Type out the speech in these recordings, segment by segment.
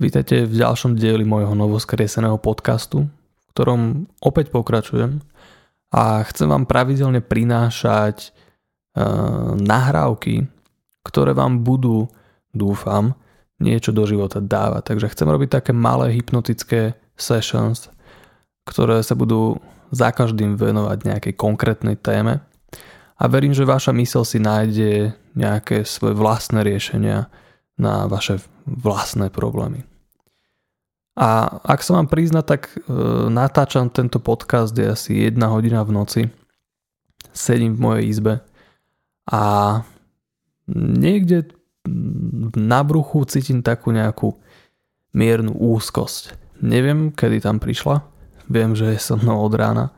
Vítajte v ďalšom dieli môjho novoskreseného podcastu, v ktorom opäť pokračujem a chcem vám pravidelne prinášať uh, nahrávky, ktoré vám budú, dúfam, niečo do života dávať. Takže chcem robiť také malé hypnotické sessions, ktoré sa budú za každým venovať nejakej konkrétnej téme a verím, že vaša mysel si nájde nejaké svoje vlastné riešenia na vaše vlastné problémy. A ak sa mám priznať, tak e, natáčam tento podcast je asi jedna hodina v noci. Sedím v mojej izbe a niekde na bruchu cítim takú nejakú miernu úzkosť. Neviem, kedy tam prišla. Viem, že je so mnou od rána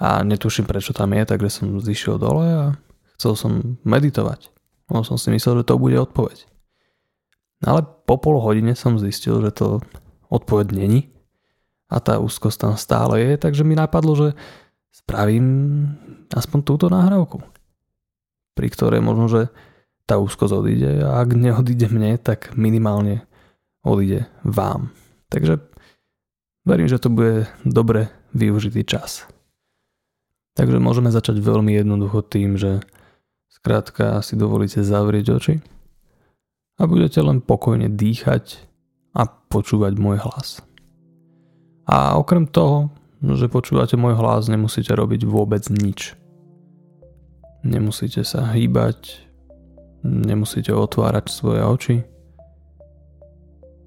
a netuším, prečo tam je, takže som zišiel dole a chcel som meditovať. No som si myslel, že to bude odpoveď. Ale po pol hodine som zistil, že to odpoveď není a tá úzkosť tam stále je, takže mi napadlo, že spravím aspoň túto nahrávku, pri ktorej možno, že tá úzkosť odíde a ak neodíde mne, tak minimálne odíde vám. Takže verím, že to bude dobre využitý čas. Takže môžeme začať veľmi jednoducho tým, že skrátka si dovolíte zavrieť oči a budete len pokojne dýchať počúvať môj hlas. A okrem toho, že počúvate môj hlas, nemusíte robiť vôbec nič. Nemusíte sa hýbať, nemusíte otvárať svoje oči,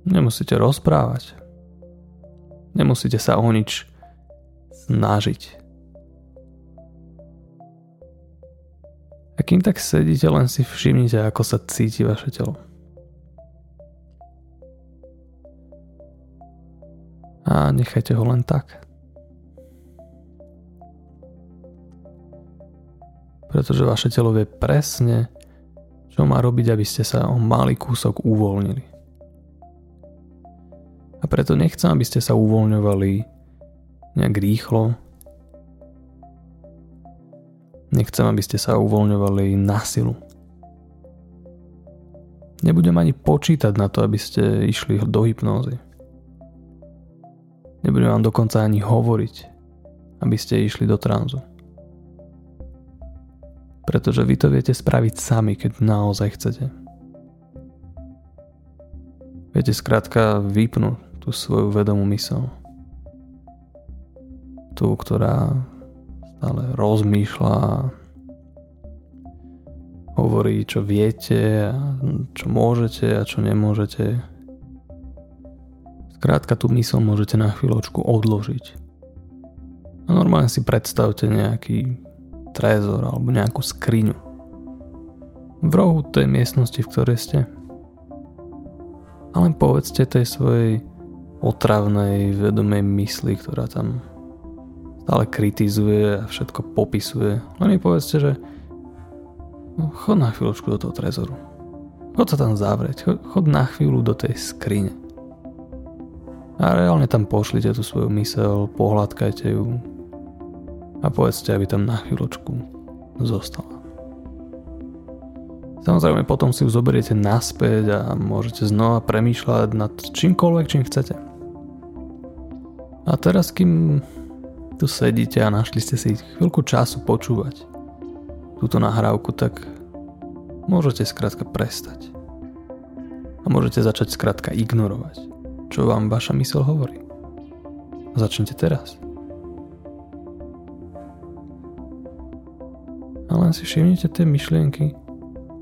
nemusíte rozprávať, nemusíte sa o nič snažiť. A kým tak sedíte, len si všimnite, ako sa cíti vaše telo. A nechajte ho len tak. Pretože vaše telo vie presne, čo má robiť, aby ste sa o malý kúsok uvoľnili. A preto nechcem, aby ste sa uvoľňovali nejak rýchlo. Nechcem, aby ste sa uvoľňovali na silu. Nebudem ani počítať na to, aby ste išli do hypnózy. Nebudem vám dokonca ani hovoriť, aby ste išli do tranzu. Pretože vy to viete spraviť sami, keď naozaj chcete. Viete skrátka vypnúť tú svoju vedomú mysel. Tú, ktorá stále rozmýšľa, hovorí, čo viete, čo môžete a čo nemôžete Skrátka tú mysl môžete na chvíľočku odložiť. A normálne si predstavte nejaký trezor alebo nejakú skriňu. V rohu tej miestnosti, v ktorej ste. A len povedzte tej svojej otravnej, vedomej mysli, ktorá tam stále kritizuje a všetko popisuje. Len mi povedzte, že no, chod na chvíľočku do toho trezoru. Chod sa tam zavrieť, chod, chod na chvíľu do tej skrine. A reálne tam pošlite tú svoju mysel, pohľadkajte ju a povedzte, aby tam na chvíľočku zostala. Samozrejme potom si ju zoberiete naspäť a môžete znova premýšľať nad čímkoľvek, čím chcete. A teraz, kým tu sedíte a našli ste si chvíľku času počúvať túto nahrávku, tak môžete skrátka prestať. A môžete začať skrátka ignorovať čo vám vaša mysel hovorí. Začnite teraz. A len si všimnite tie myšlienky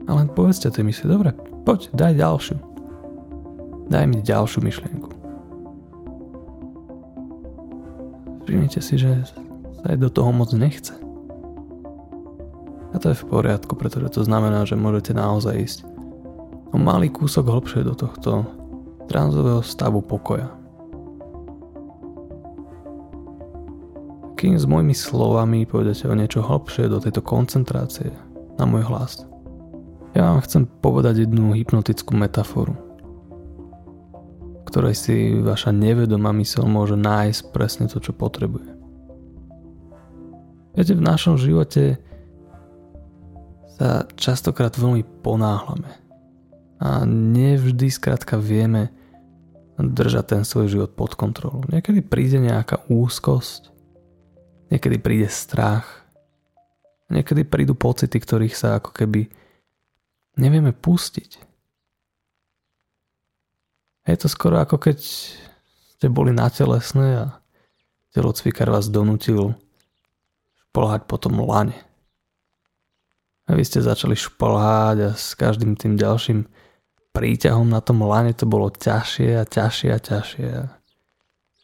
a len povedzte tej mysli, dobre, poď, daj ďalšiu. Daj mi ďalšiu myšlienku. Všimnite si, že sa aj do toho moc nechce. A to je v poriadku, pretože to znamená, že môžete naozaj ísť o malý kúsok hlbšie do tohto tranzového stavu pokoja. Kým s mojimi slovami pôjdete o niečo hlbšie do tejto koncentrácie na môj hlas, ja vám chcem povedať jednu hypnotickú metaforu, ktorej si vaša nevedomá mysel môže nájsť presne to, čo potrebuje. Viete, v našom živote sa častokrát veľmi ponáhlame a nevždy skrátka vieme, držať ten svoj život pod kontrolou. Niekedy príde nejaká úzkosť, niekedy príde strach, niekedy prídu pocity, ktorých sa ako keby nevieme pustiť. Je to skoro ako keď ste boli na telesné a telocvikár vás donútil šplhať po tom lane. A vy ste začali šplhať a s každým tým ďalším príťahom na tom lane to bolo ťažšie a ťažšie a ťažšie.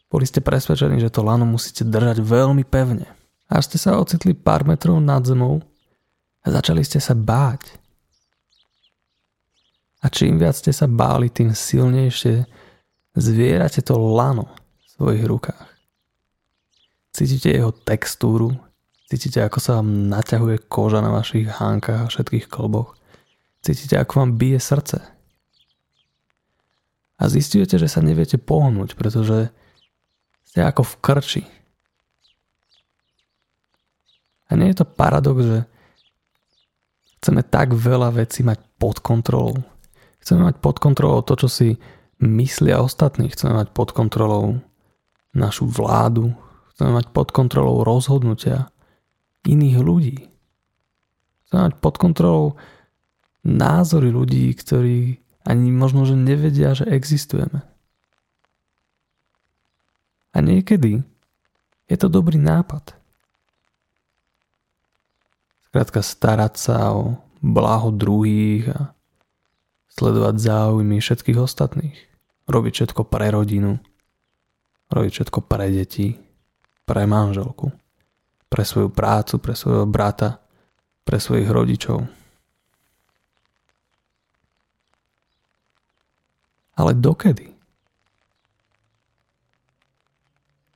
Boli ste presvedčení, že to lano musíte držať veľmi pevne. Až ste sa ocitli pár metrov nad zemou a začali ste sa báť. A čím viac ste sa báli, tým silnejšie zvierate to lano v svojich rukách. Cítite jeho textúru, Cítite, ako sa vám naťahuje koža na vašich hánkach a všetkých kolboch. Cítite, ako vám bije srdce. A zistujete, že sa neviete pohnúť, pretože ste ako v krči. A nie je to paradox, že chceme tak veľa vecí mať pod kontrolou. Chceme mať pod kontrolou to, čo si myslia ostatní. Chceme mať pod kontrolou našu vládu. Chceme mať pod kontrolou rozhodnutia iných ľudí. Chceme mať pod kontrolou názory ľudí, ktorí ani možno, že nevedia, že existujeme. A niekedy je to dobrý nápad. Skrátka starať sa o blaho druhých a sledovať záujmy všetkých ostatných. Robiť všetko pre rodinu. Robiť všetko pre deti. Pre manželku pre svoju prácu, pre svojho brata, pre svojich rodičov. Ale dokedy?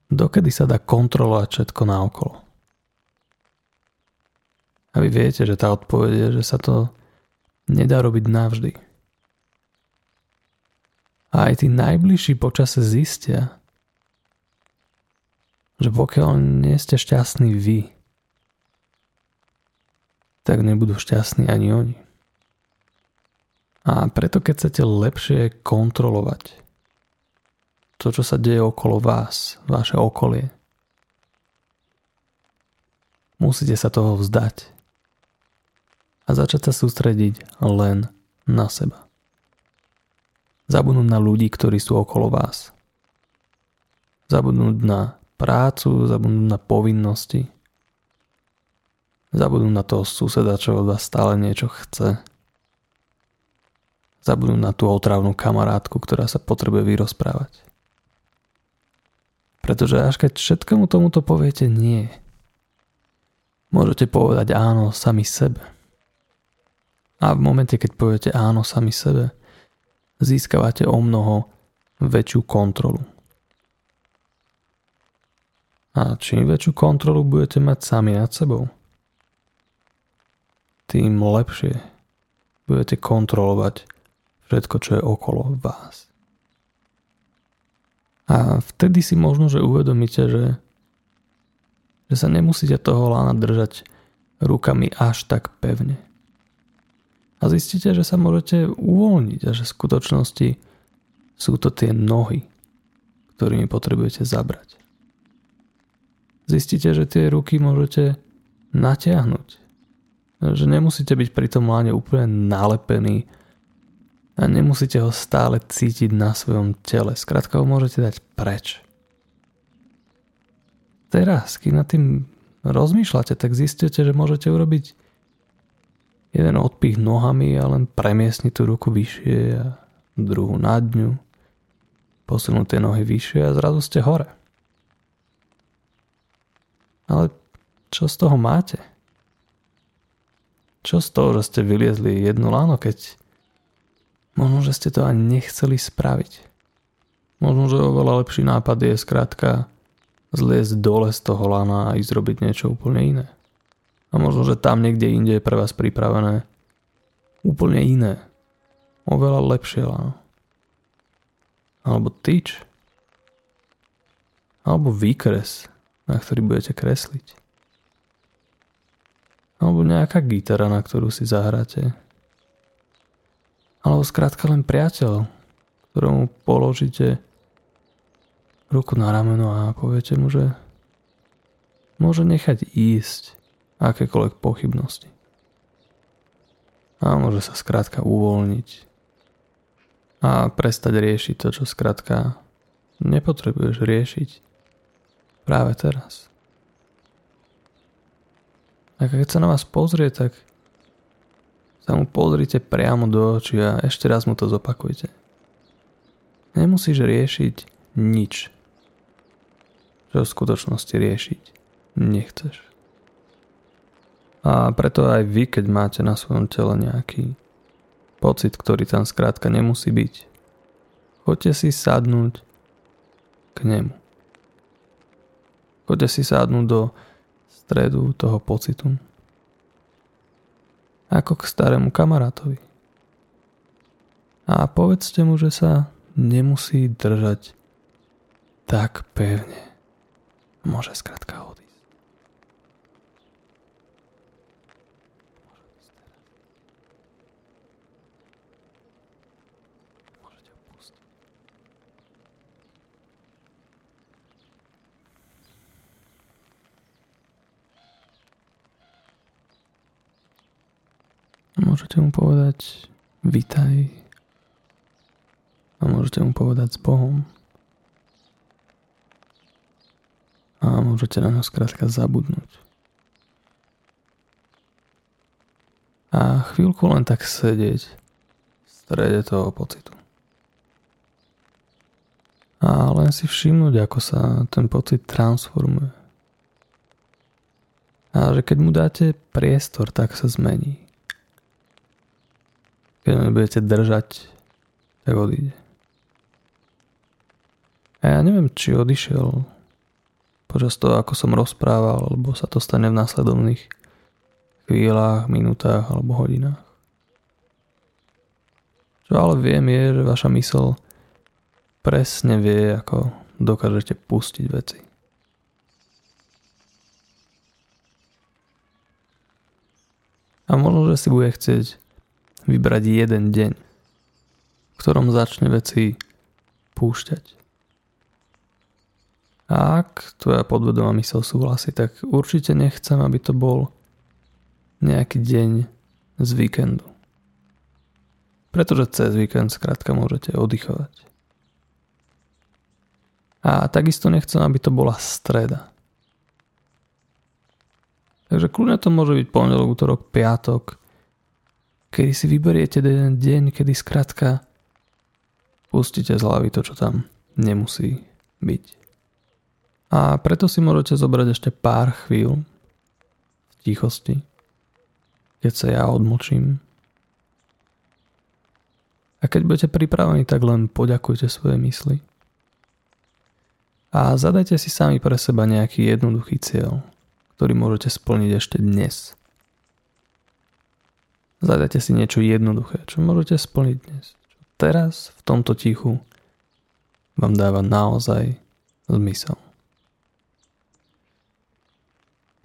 Dokedy sa dá kontrolovať všetko naokolo? A vy viete, že tá odpoveď je, že sa to nedá robiť navždy. A aj tí najbližší počase zistia, že pokiaľ nie ste šťastní vy, tak nebudú šťastní ani oni. A preto keď chcete lepšie kontrolovať to, čo sa deje okolo vás, vaše okolie, musíte sa toho vzdať a začať sa sústrediť len na seba. Zabudnúť na ľudí, ktorí sú okolo vás. Zabudnúť na prácu, zabudnú na povinnosti, zabudnú na toho suseda, čo od vás stále niečo chce, zabudnú na tú otravnú kamarátku, ktorá sa potrebuje vyrozprávať. Pretože až keď všetkému tomuto poviete nie, môžete povedať áno sami sebe. A v momente, keď poviete áno sami sebe, získavate o mnoho väčšiu kontrolu. A čím väčšiu kontrolu budete mať sami nad sebou, tým lepšie budete kontrolovať všetko, čo je okolo vás. A vtedy si možno, že uvedomíte, že, že sa nemusíte toho lána držať rukami až tak pevne. A zistíte, že sa môžete uvoľniť a že v skutočnosti sú to tie nohy, ktorými potrebujete zabrať zistíte, že tie ruky môžete natiahnuť. Že nemusíte byť pri tom láne úplne nalepení a nemusíte ho stále cítiť na svojom tele. Skrátka ho môžete dať preč. Teraz, keď nad tým rozmýšľate, tak zistíte, že môžete urobiť jeden odpich nohami a len premiesniť tú ruku vyššie a druhú nad ňu. Posunúť tie nohy vyššie a zrazu ste hore. Ale čo z toho máte? Čo z toho, že ste vyliezli jednu láno, keď možno, že ste to ani nechceli spraviť. Možno, že oveľa lepší nápad je skrátka zliezť dole z toho lana a ísť robiť niečo úplne iné. A možno, že tam niekde inde je pre vás pripravené úplne iné. Oveľa lepšie lano. Alebo tyč. Alebo výkres na ktorý budete kresliť. Alebo nejaká gitara, na ktorú si zahráte. Alebo skrátka len priateľ, ktorému položíte ruku na rameno a poviete mu, že môže nechať ísť akékoľvek pochybnosti. A môže sa skrátka uvoľniť a prestať riešiť to, čo skrátka nepotrebuješ riešiť práve teraz. A keď sa na vás pozrie, tak sa mu pozrite priamo do očí a ešte raz mu to zopakujte. Nemusíš riešiť nič, čo v skutočnosti riešiť nechceš. A preto aj vy, keď máte na svojom tele nejaký pocit, ktorý tam skrátka nemusí byť, choďte si sadnúť k nemu. Choďte si sadnúť do stredu toho pocitu. Ako k starému kamarátovi. A povedzte mu, že sa nemusí držať tak pevne. Môže skrátka odísť. Môžete mu povedať vitaj a môžete mu povedať s Bohom a môžete na ňo skrátka zabudnúť. A chvíľku len tak sedieť v strede toho pocitu. A len si všimnúť, ako sa ten pocit transformuje. A že keď mu dáte priestor, tak sa zmení. Keď ho nebudete držať, tak odíde. A ja neviem, či odišiel počas toho, ako som rozprával, alebo sa to stane v následovných chvíľach, minútach alebo hodinách. Čo ale viem je, že vaša mysl presne vie, ako dokážete pustiť veci. A možno, že si bude chcieť vybrať jeden deň, v ktorom začne veci púšťať. A ak tvoja podvedomá mysel súhlasí, tak určite nechcem, aby to bol nejaký deň z víkendu. Pretože cez víkend skrátka môžete oddychovať. A takisto nechcem, aby to bola streda. Takže kľudne to môže byť pondelok, útorok, piatok, kedy si vyberiete jeden deň, kedy skrátka pustíte z hlavy to, čo tam nemusí byť. A preto si môžete zobrať ešte pár chvíľ v tichosti, keď sa ja odmočím. A keď budete pripravení, tak len poďakujte svoje mysli. A zadajte si sami pre seba nejaký jednoduchý cieľ, ktorý môžete splniť ešte dnes. Zadajte si niečo jednoduché, čo môžete splniť dnes. Teraz, v tomto tichu, vám dáva naozaj zmysel.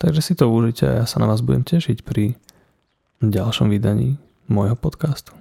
Takže si to užite a ja sa na vás budem tešiť pri ďalšom vydaní môjho podcastu.